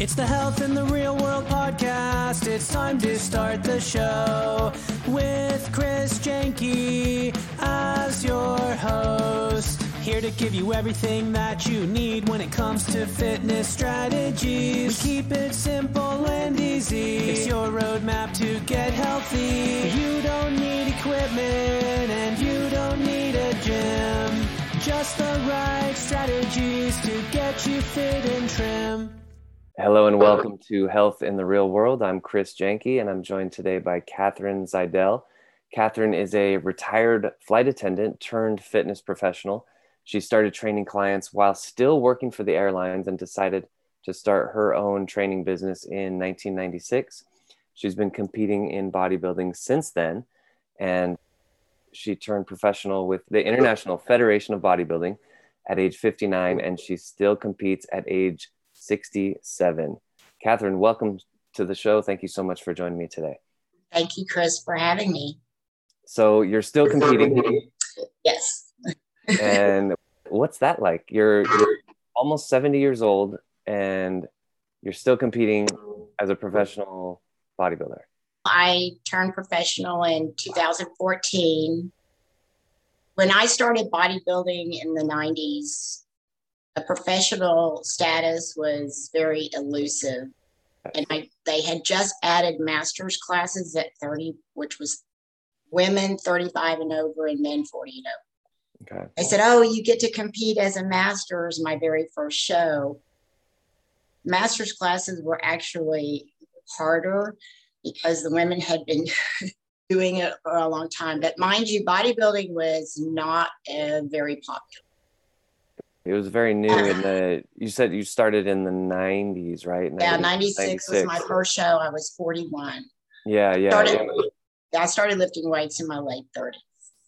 It's the Health in the Real World podcast. It's time to start the show with Chris Jenke as your host. Here to give you everything that you need when it comes to fitness strategies. We keep it simple and easy. It's your roadmap to get healthy. You don't need equipment and you don't need a gym. Just the right strategies to get you fit and trim. Hello and welcome to Health in the Real World. I'm Chris Jenke and I'm joined today by Catherine Zidell. Catherine is a retired flight attendant turned fitness professional. She started training clients while still working for the airlines and decided to start her own training business in 1996. She's been competing in bodybuilding since then and she turned professional with the International Federation of Bodybuilding at age 59 and she still competes at age 67. Catherine, welcome to the show. Thank you so much for joining me today. Thank you, Chris, for having me. So you're still competing. Yes. and what's that like? You're, you're almost 70 years old and you're still competing as a professional bodybuilder. I turned professional in 2014. When I started bodybuilding in the 90s, a professional status was very elusive. And I, they had just added master's classes at 30, which was women 35 and over and men 40 and over. Okay. I said, Oh, you get to compete as a master's, my very first show. Master's classes were actually harder because the women had been doing it for a long time. But mind you, bodybuilding was not uh, very popular. It was very new in the. You said you started in the '90s, right? 90, yeah, '96 was my first show. I was 41. Yeah, yeah. Started, yeah. I started lifting weights in my late 30s.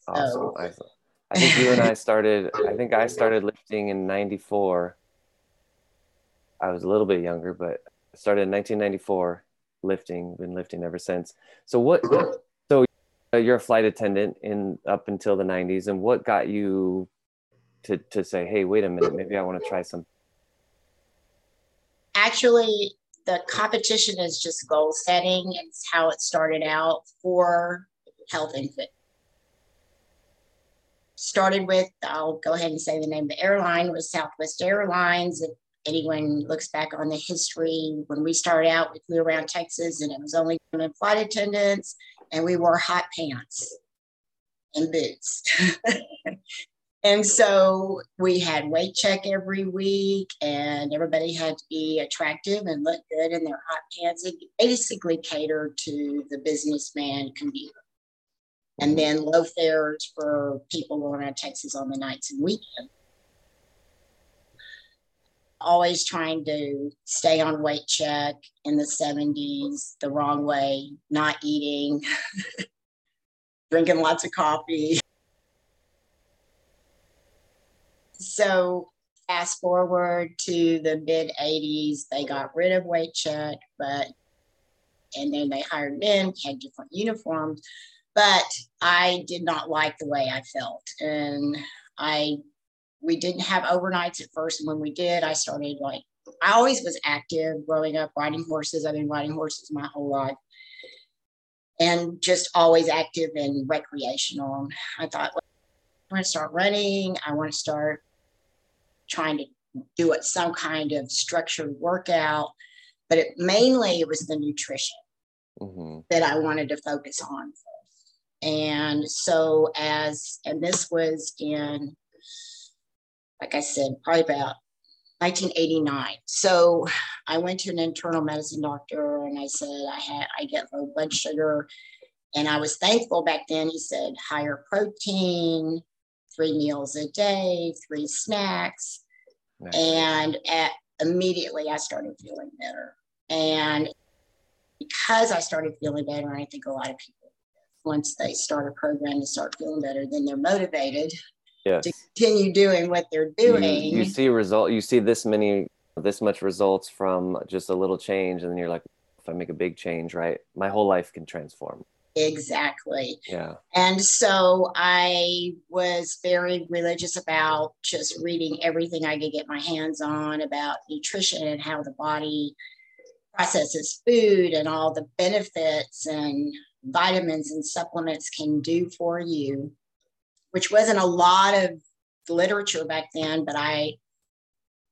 Awesome. So. awesome. I think you and I started. I think I started lifting in '94. I was a little bit younger, but I started in 1994 lifting. Been lifting ever since. So what? So uh, you're a flight attendant in up until the 90s, and what got you to to say, hey, wait a minute, maybe I want to try some? Actually, the competition is just goal setting. It's how it started out for health and fit. Started with, I'll go ahead and say the name of the airline was Southwest Airlines. If anyone looks back on the history, when we started out, we flew around Texas and it was only women flight attendants and we wore hot pants and boots. And so we had weight check every week, and everybody had to be attractive and look good in their hot pants. It basically catered to the businessman commuter. And then low fares for people going around Texas on the nights and weekends. Always trying to stay on weight check in the 70s the wrong way, not eating, drinking lots of coffee. So fast forward to the mid 80s, they got rid of weight check, but and then they hired men, had different uniforms. But I did not like the way I felt. And I we didn't have overnights at first. And when we did, I started like I always was active growing up, riding horses. I've been riding horses my whole life. And just always active and recreational. I thought, well, I want to start running. I want to start trying to do it some kind of structured workout, but it mainly it was the nutrition mm-hmm. that I wanted to focus on. And so as and this was in like I said, probably about 1989. So I went to an internal medicine doctor and I said I had I get low blood sugar. And I was thankful back then. He said higher protein, three meals a day, three snacks. Nice. And at, immediately I started feeling better. And because I started feeling better, I think a lot of people, once they start a program and start feeling better, then they're motivated yes. to continue doing what they're doing. You, you see result. You see this many, this much results from just a little change, and then you're like, if I make a big change, right, my whole life can transform. Exactly. Yeah. And so I was very religious about just reading everything I could get my hands on about nutrition and how the body processes food and all the benefits and vitamins and supplements can do for you, which wasn't a lot of literature back then, but I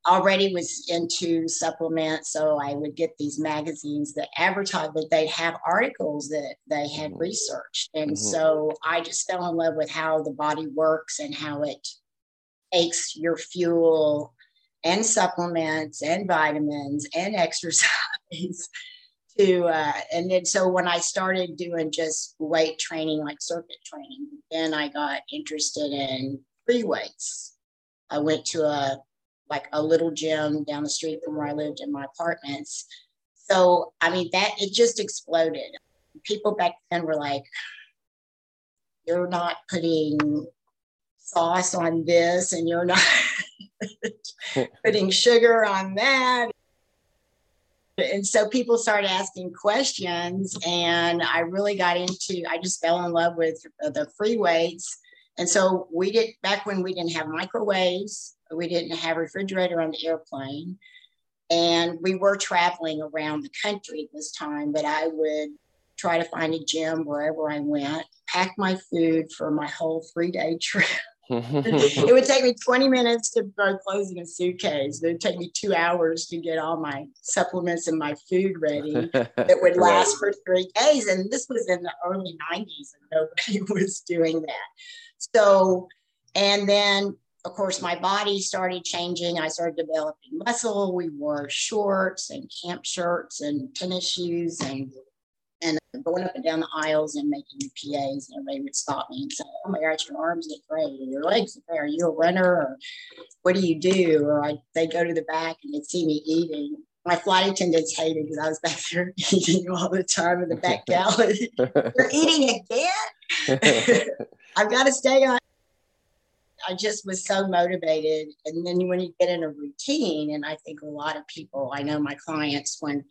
already was into supplements. So I would get these magazines that advertised that they'd have articles that they had mm-hmm. researched. And mm-hmm. so I just fell in love with how the body works and how it takes your fuel and supplements and vitamins and exercise to uh, and then so when i started doing just weight training like circuit training then i got interested in free weights i went to a like a little gym down the street from where i lived in my apartments so i mean that it just exploded people back then were like you're not putting sauce on this and you're not putting sugar on that. And so people started asking questions, and I really got into, I just fell in love with the free weights. And so we did, back when we didn't have microwaves, we didn't have a refrigerator on the airplane, and we were traveling around the country at this time, but I would try to find a gym wherever I went, pack my food for my whole three day trip. it would take me 20 minutes to start closing a suitcase. It would take me two hours to get all my supplements and my food ready that would last right. for three days. And this was in the early 90s and nobody was doing that. So, and then of course, my body started changing. I started developing muscle. We wore shorts and camp shirts and tennis shoes and and going up and down the aisles and making the PAs, and everybody would stop me and say, "Oh my gosh, your arms look great, your legs look great. Are you a runner, or what do you do?" Or I, they'd go to the back and they'd see me eating. My flight attendants hated because I was back there eating all the time in the back galley. You're eating again. I've got to stay on. I just was so motivated. And then when you get in a routine, and I think a lot of people, I know my clients, when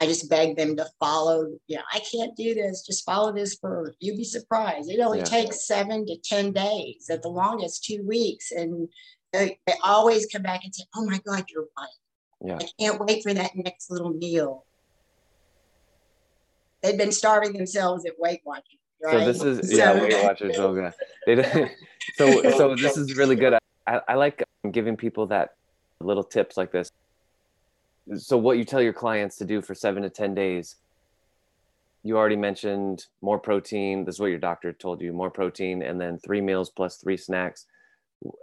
I just beg them to follow. Yeah, I can't do this. Just follow this for. You'd be surprised. It only yeah. takes seven to ten days. At the longest, two weeks, and they, they always come back and say, "Oh my God, you're right. Yeah. I can't wait for that next little meal." They've been starving themselves at Weight Watchers. Right? So this is yeah, so, Weight Watchers. God. so so this is really good. I, I like um, giving people that little tips like this so what you tell your clients to do for seven to 10 days, you already mentioned more protein. This is what your doctor told you, more protein, and then three meals plus three snacks.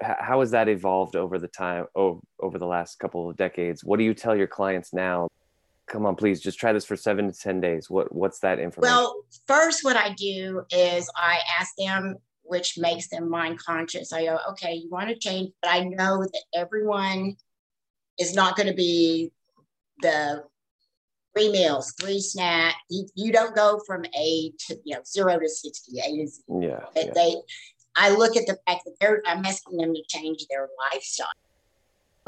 How has that evolved over the time, oh, over the last couple of decades? What do you tell your clients now? Come on, please, just try this for seven to 10 days. What, what's that information? Well, first, what I do is I ask them which makes them mind conscious. I go, okay, you want to change, but I know that everyone is not going to be the three meals, three snack. You, you don't go from A to you know zero to sixty. A to zero. Yeah, yeah. They, I look at the fact that they're I'm asking them to change their lifestyle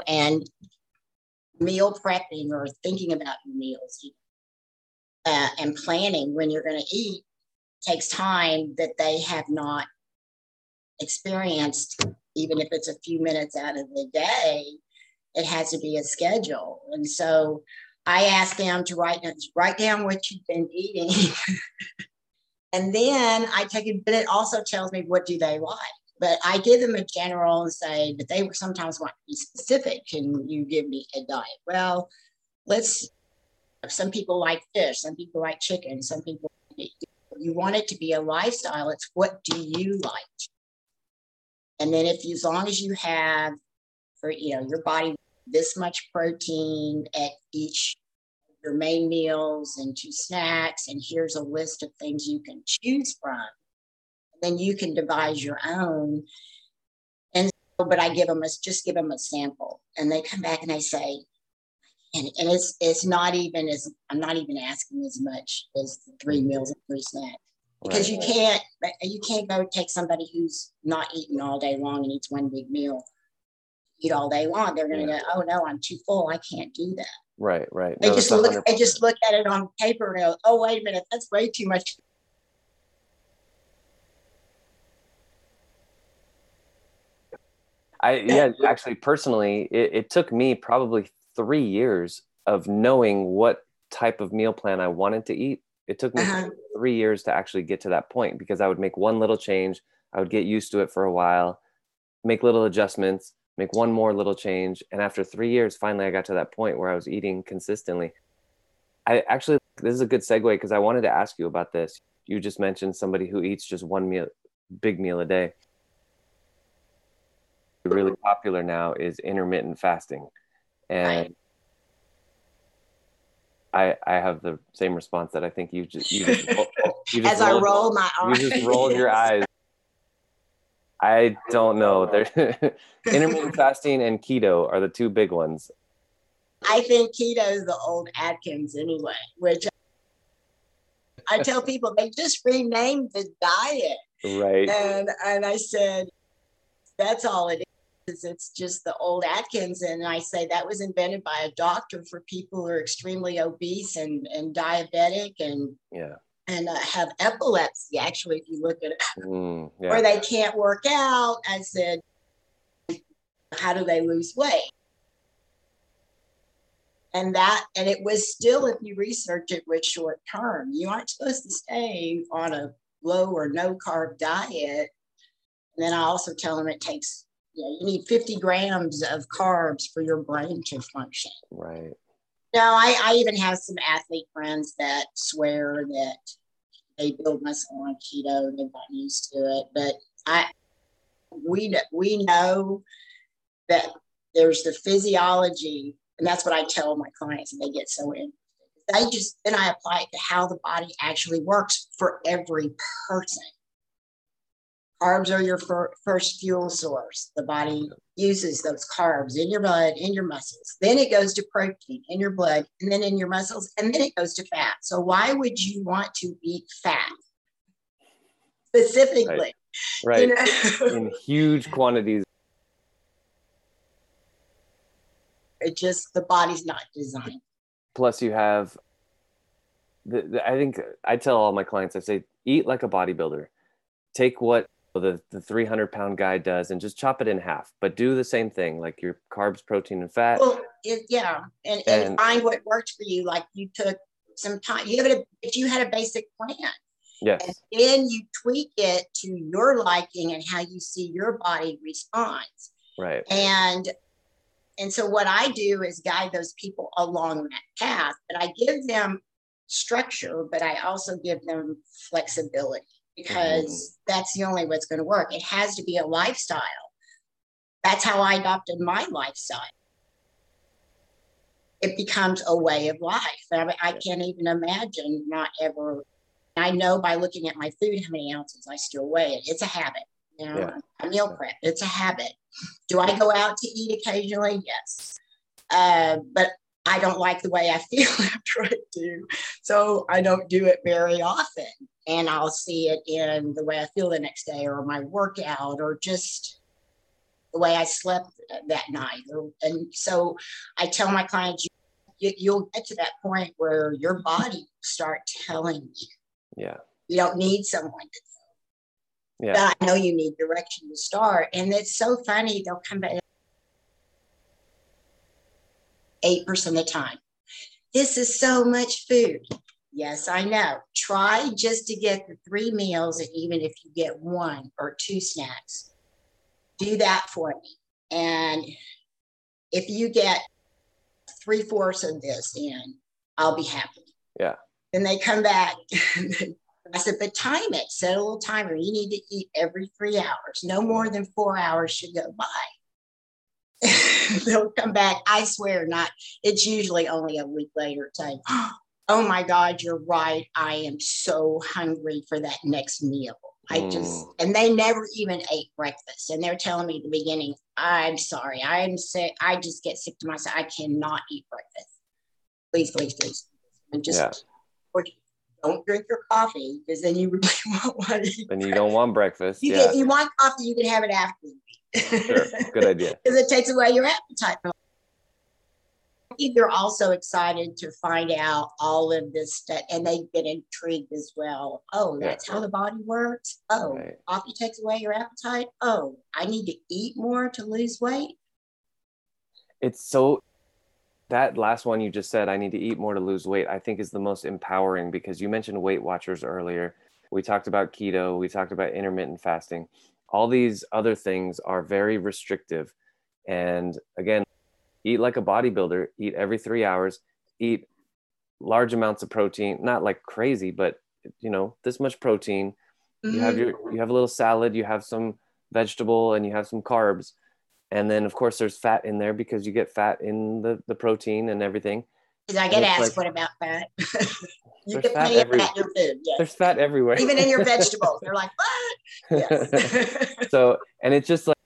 and meal prepping or thinking about your meals uh, and planning when you're going to eat takes time that they have not experienced, even if it's a few minutes out of the day it has to be a schedule. And so I ask them to write, write down what you've been eating. and then I take it, but it also tells me what do they like. But I give them a general and say, but they sometimes want to be specific. Can you give me a diet? Well, let's, some people like fish, some people like chicken, some people, you want it to be a lifestyle. It's what do you like? And then if, as long as you have for you know your body this much protein at each your main meals and two snacks and here's a list of things you can choose from then you can devise your own and so, but i give them a just give them a sample and they come back and they say and, and it's it's not even as i'm not even asking as much as three meals and three snacks because right. you can't you can't go take somebody who's not eating all day long and eats one big meal eat all day long. They're going to yeah. go, oh no, I'm too full. I can't do that. Right, right. They no, just look. 100%. They just look at it on paper and go, oh wait a minute, that's way too much. I yeah, actually, personally, it, it took me probably three years of knowing what type of meal plan I wanted to eat. It took me Uh-huh. three years to actually get to that point because I would make one little change, I would get used to it for a while, make little adjustments, make one more little change, and after three years, finally I got to that point where I was eating consistently. I actually this is a good segue because I wanted to ask you about this. You just mentioned somebody who eats just one meal, big meal a day. Really popular now is intermittent fasting, and I I have the same response that I think you just you just, you just As I rolled- roll my arms you just rolled your eyes. I don't know. There, intermittent fasting and keto are the two big ones. I think keto is the old Atkins anyway, which I tell people they just renamed the diet. Right. And and I said, that's all it is. It's just the old Atkins. And I say that was invented by a doctor for people who are extremely obese and, and diabetic and Yeah. and uh, have epilepsy. Actually, if you look at it, Mm, or they can't work out. I said, how do they lose weight? And that, and it was still, if you research it, was short term. You aren't supposed to stay on a low or no carb diet. And then I also tell them it takes, you know, you need 50 grams of carbs for your brain to function. Right. No, I, I even have some athlete friends that swear that they build muscle on keto. And they've gotten used to it, but I we we know that there's the physiology, and that's what I tell my clients, and they get so in. They just then I apply it to how the body actually works for every person. Carbs are your fir- first fuel source. The body uses those carbs in your blood, in your muscles. Then it goes to protein in your blood, and then in your muscles, and then it goes to fat. So why would you want to eat fat specifically? Right. You know? In huge quantities. it just the body's not designed. Plus, you have. The, the, I think I tell all my clients, I say, eat like a bodybuilder. Take what the, the 300 pound guy does and just chop it in half, but do the same thing like your carbs, protein, and fat. Well, it, yeah, and, and, And- find what works for you. Like you took some time. You have a, if you had a basic plan, Yeah. and then you tweak it to your liking and how you see your body responds. Right. and and so what i do is guide those people along that path but i give them structure but i also give them flexibility because that's the only way it's going to work it has to be a lifestyle that's how i adopted my lifestyle it becomes a way of life I, mean, I can't even imagine not ever i know by looking at my food how many ounces i still weigh it it's a habit you know Yeah. I meal prep it's a habit do I go out to eat occasionally? Yes. Uh, but I don't like the way I feel after I do. So I don't do it very often. And I'll see it in the way I feel the next day or my workout or just the way I slept that night. And so I tell my clients, you, you'll get to that point where your body will start telling you. Yeah. You don't need someone to Yeah. but I know you need direction to start. And it's so funny, they'll come back 8% of the time. This is so much food. Yes, I know. Try just to get the three meals, and even if you get one or two snacks, do that for me. And if you get three fourths of this in, I'll be happy. Yeah. Then they come back. I said, but time it, set a little timer. You need to eat every three hours. No more than four hours should go by. They'll come back. I swear, not. It's usually only a week later saying, oh, Oh my God, you're right. I am so hungry for that next meal. I just, Mm. and they never even ate breakfast. And they're telling me at the beginning, I'm sorry, I'm sick. I just get sick to myself. I cannot eat breakfast. Please, please, please. And just, Yeah. don't drink your coffee because then you really won't want to eat. And you don't want breakfast. You yeah. get, you want coffee, you can have it after. Sure. Good idea. Because it takes away your appetite. I think they're also excited to find out all of this stuff and they get intrigued as well. Oh, Yeah. that's how the body works. Oh, Right. coffee takes away your appetite. Oh, I need to eat more to lose weight. it's so that last one you just said, I need to eat more to lose weight, I think is the most empowering because you mentioned Weight Watchers earlier. We talked about keto, we talked about intermittent fasting. All these other things are very restrictive. And again, eat like a bodybuilder, eat every three hours, eat large amounts of protein, not like crazy, but you know, this much protein. Mm-hmm. You have mm-hmm. your you have a little salad, you have some vegetable and you have some carbs and then of course there's fat in there because you get fat in the the protein and everything I get asked, like, what about fat? you get plenty of fat in your food. Yes. There's fat everywhere. Even in your vegetables. They're like, what? Yes. so, and it's just like,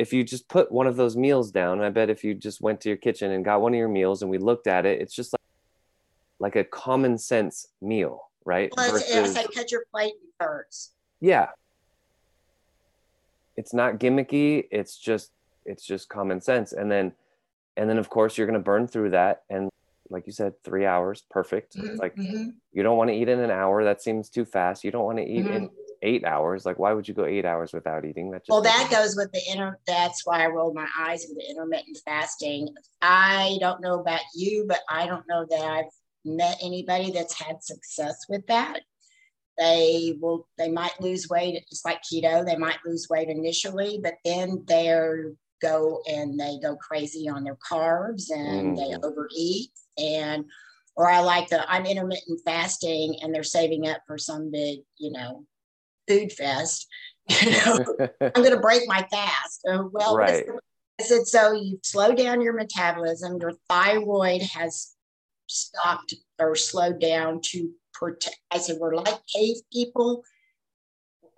if you just put one of those meals down, I bet if you just went to your kitchen and got one of your meals and we looked at it, it's just like, like a common sense meal, right? Well, Versus, it's like cut your plate first. Yeah. It's not gimmicky. It's just it's just common sense and then and then of course you're going to burn through that and like you said three hours perfect mm-hmm, like mm-hmm. you don't want to eat in an hour that seems too fast you don't want to eat mm-hmm. in eight hours like why would you go eight hours without eating? That well that goes with the inner that's why i rolled my eyes with the intermittent fasting. I don't know about you but i don't know that i've met anybody that's had success with that. They will they might lose weight just like keto they might lose weight initially but then they're go and they go crazy on their carbs and mm. they overeat. And or I like the I'm intermittent fasting and they're saving up for some big, you know, food fest. You know, I'm going to break my fast. Uh, well, right. I said, so you slow down your metabolism. Your thyroid has stopped or slowed down to protect. I said, we're like cave people.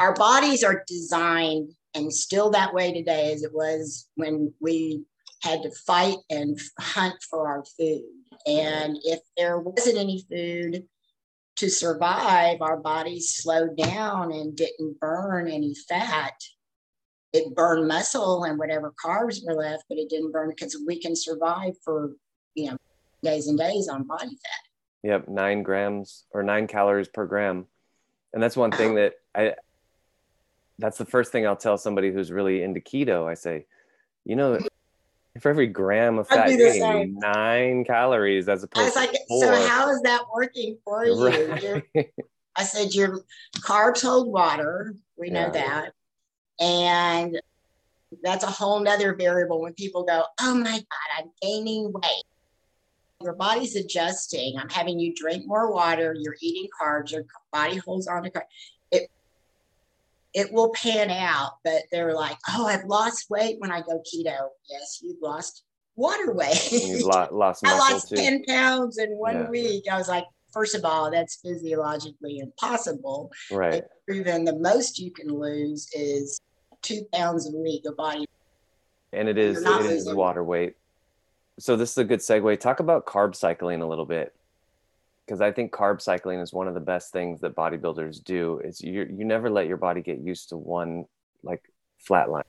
Our bodies are designed and still that way today as it was when we had to fight and hunt for our food. And if there wasn't any food to survive, our bodies slowed down and didn't burn any fat. It burned muscle and whatever carbs were left, but it didn't burn because we can survive for, you know, days and days on body fat. Yep, nine grams or nine calories per gram. And that's one thing that I that's the first thing I'll tell somebody who's really into keto. I say, you know, for every gram of fat, you nine calories as opposed I was like, so how is that working for you? Right. I said, your carbs hold water. We know that. And that's a whole nother variable when people go, oh my God, I'm gaining weight. Your body's adjusting. I'm having you drink more water. You're eating carbs. Your body holds on to carbs it will pan out. But they're like, oh, I've lost weight when I go keto. Yes, you've lost water weight. You've lost I lost too. 10 pounds in one yeah. week. I was like, first of all, that's physiologically impossible. Right. Proven the most you can lose is two pounds a week of body. And it is it is water weight. So this is a good segue. Talk about carb cycling a little bit because I think carb cycling is one of the best things that bodybuilders do is you you never let your body get used to one like flat line.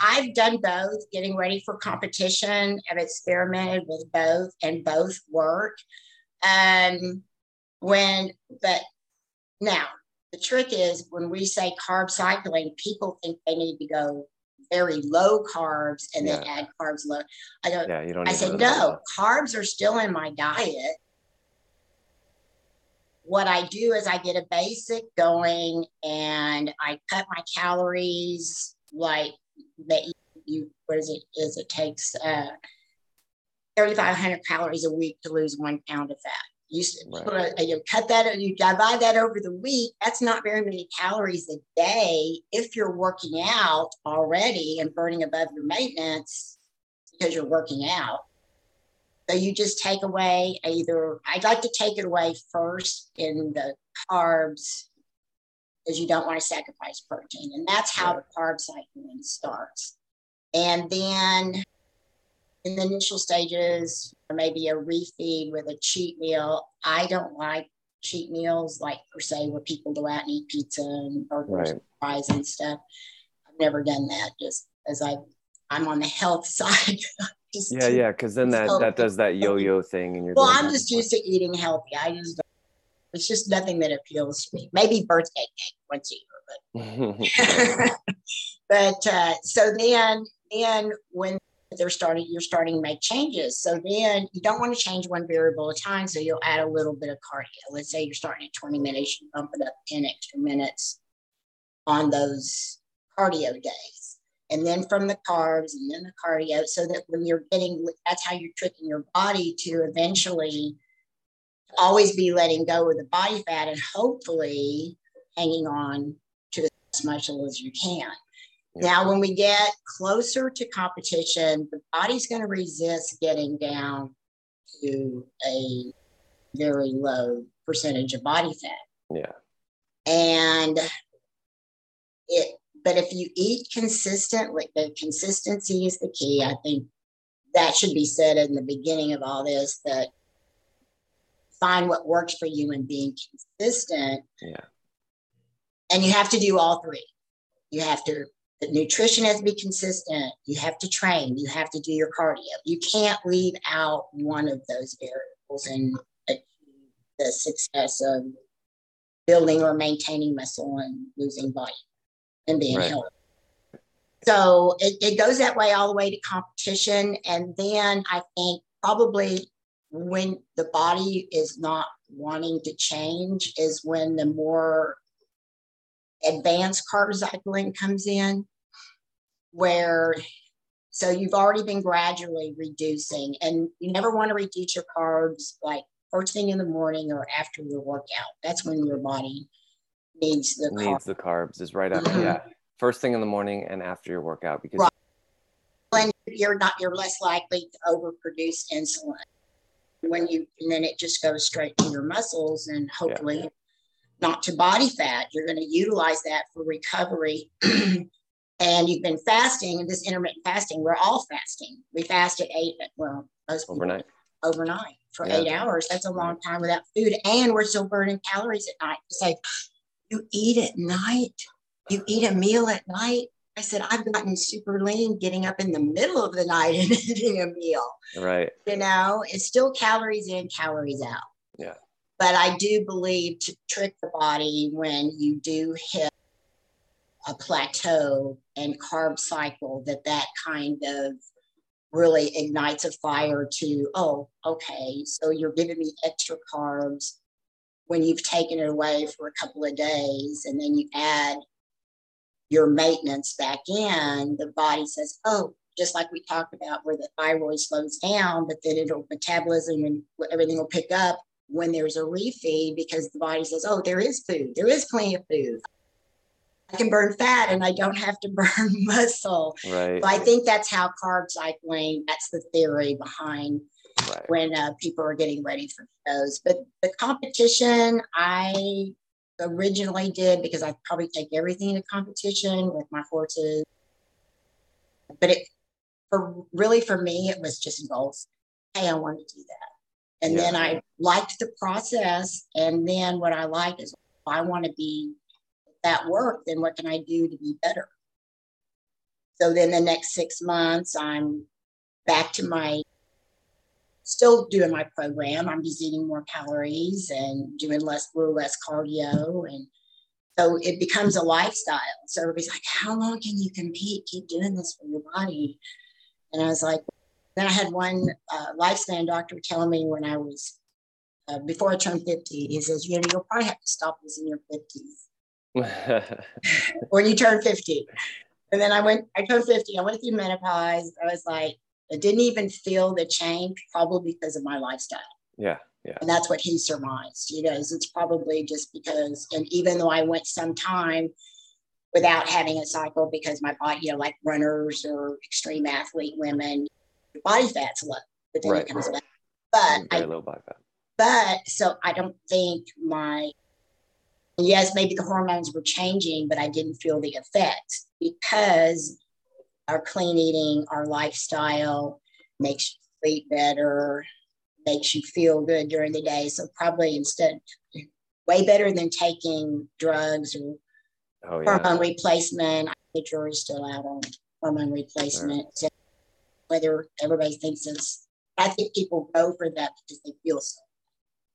I've done both, getting ready for competition. I've experimented with both, and both work. Um, when, but now the trick is when we say carb cycling, people think they need to go very low carbs and yeah. then add carbs low. I don't. Yeah, you don't. I said no. Carbs are still in my diet. What I do is I get a basic going and I cut my calories like that. You what is it? Is it takes uh, 3,500 calories a week to lose one pound of fat. You, right. you cut that, and you divide that over the week. That's not very many calories a day if you're working out already and burning above your maintenance because you're working out. So you just take away either, I'd like to take it away first in the carbs because you don't want to sacrifice protein. And that's how right. the carb cycling starts. And then in the initial stages, maybe a refeed with a cheat meal. I don't like cheat meals like per se where people go out and eat pizza and burgers right. and fries and stuff. I've never done that just as I I'm on the health side. yeah, yeah, because then that that does that yo-yo thing and you're well, I'm just used to eating healthy. I just it's just nothing that appeals to me. Maybe birthday cake once a year, but but uh, so then then when they're starting, you're starting to make changes. So then you don't want to change one variable at a time. So you'll add a little bit of cardio. Let's say you're starting at 20 minutes, you bump it up 10 extra minutes on those cardio days. And then from the carbs and then the cardio, so that when you're getting, that's how you're tricking your body to eventually always be letting go of the body fat and hopefully hanging on to as much as you can. Now, when we get closer to competition, the body's going to resist getting down to a very low percentage of body fat. Yeah. And it, but if you eat consistently, the consistency is the key. I think that should be said in the beginning of all this that find what works for you and being consistent. Yeah. And you have to do all three. You have to the nutrition has to be consistent. You have to train. You have to do your cardio. You can't leave out one of those variables and achieve the success of building or maintaining muscle and losing body and being right. healthy. So it, it goes that way all the way to competition. And then I think probably when the body is not wanting to change is when the more advanced carb cycling comes in, where so you've already been gradually reducing, and you never want to reduce your carbs like first thing in the morning or after your workout. That's when your body needs the needs carbs. the carbs is right after mm-hmm. yeah first thing in the morning and after your workout because right. when you're not you're less likely to overproduce insulin when you and then it just goes straight to your muscles and hopefully yeah not to body fat. You're going to utilize that for recovery. and you've been fasting, and this intermittent fasting, we're all fasting. We fast at eight, well, overnight. Overnight for yeah. eight hours. That's a long time without food. And we're still burning calories at night. It's like, you eat at night, you eat a meal at night. I said, I've gotten super lean getting up in the middle of the night and eating a meal. Right. You know, it's still calories in, calories out. Yeah. But I do believe to trick the body when you do hit a plateau and carb cycle, that that kind of really ignites a fire to, oh, okay, so you're giving me extra carbs when you've taken it away for a couple of days and then you add your maintenance back in, the body says, oh, just like we talked about where the thyroid slows down, but then it'll metabolism and everything will pick up when there's a refeed because the body says, oh, there is food, there is plenty of food. I can burn fat and I don't have to burn muscle. Right. So I think that's how carb cycling, that's the theory behind right. when uh, people are getting ready for shows. But the competition, I originally did because I probably take everything to competition with my horses. But it, for really for me, it was just goals. Hey, I want to do that. And yeah. then I liked the process. And then what I like is if I want to be that work, then what can I do to be better? So then the next six months, I'm back to my still doing my program. I'm just eating more calories and doing less, little less cardio. And so it becomes a lifestyle. So everybody's like, how long can you compete? Keep doing this for your body. And I was like, then I had one uh, lifespan doctor telling me when I was, uh, before I turned 50, he says, you know, you'll probably have to stop this in your 50s. when you turn 50. And then I went, I turned 50, I went through menopause. I was like, I didn't even feel the change, probably because of my lifestyle. Yeah. Yeah. And that's what he surmised. You know, it's probably just because, and even though I went some time without having a cycle because my body, you know, like runners or extreme athlete women, body fat's low, but then right. it comes back. But very I, low body fat. But so I don't think my yes, maybe the hormones were changing, but I didn't feel the effects because our clean eating, our lifestyle makes you sleep better, makes you feel good during the day. So probably instead, way better than taking drugs or oh, yeah. hormone replacement. The jury's still out on hormone replacement. Sure. Whether everybody thinks it's, I think people go for that because they feel so.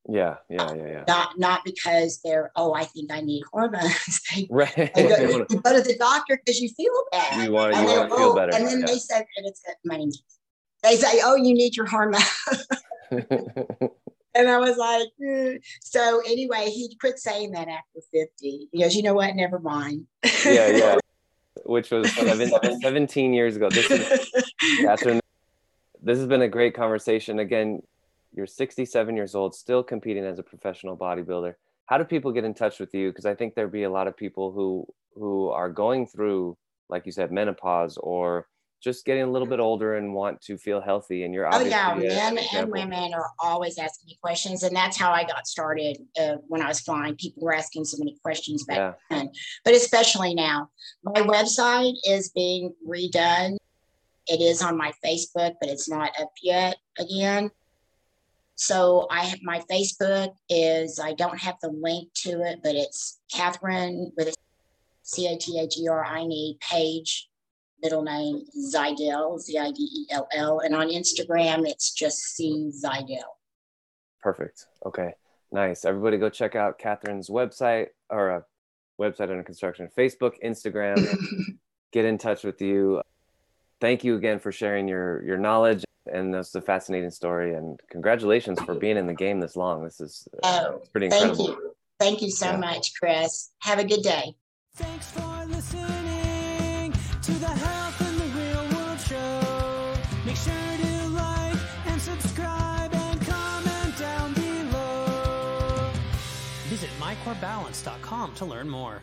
Yeah, yeah, yeah, yeah. Not not because they're oh I think I need hormones. they, Right. they go, you go to the doctor because you feel bad. You want you And want to feel oh, better. And then yeah. they said, and it's money. They say, oh, you need your hormones. And I was like, "Mm." so anyway, he quit saying that after 50. He goes, you know what? Never mind. yeah, yeah. Which was seven, 17 years ago. This is Catherine. This has been a great conversation. Again, you're 67 years old, still competing as a professional bodybuilder. How do people get in touch with you? Because I think there'd be a lot of people who who are going through, like you said, menopause or just getting a little bit older and want to feel healthy. And you're Oh yeah, men and women are always asking me questions, and that's how I got started uh, when I was flying. People were asking so many questions back Yeah, then, but especially now. My website is being redone. It is on my Facebook, but it's not up yet again. So I have my Facebook is I don't have the link to it, but it's Catherine with a C A T H E R I N E page middle name Zidell, Z I D E L L. And on Instagram, it's just C Zidell. perfect. Okay, nice. Everybody go check out Catherine's website or a website under construction, Facebook, Instagram. get in touch with you. Thank you again for sharing your your knowledge and that's a fascinating story. And congratulations for being in the game this long. This is uh, Oh, it's pretty Thank incredible. you. Thank you so Yeah. much, Chris. Have a good day. Thanks for listening mycorebalance.com to learn more.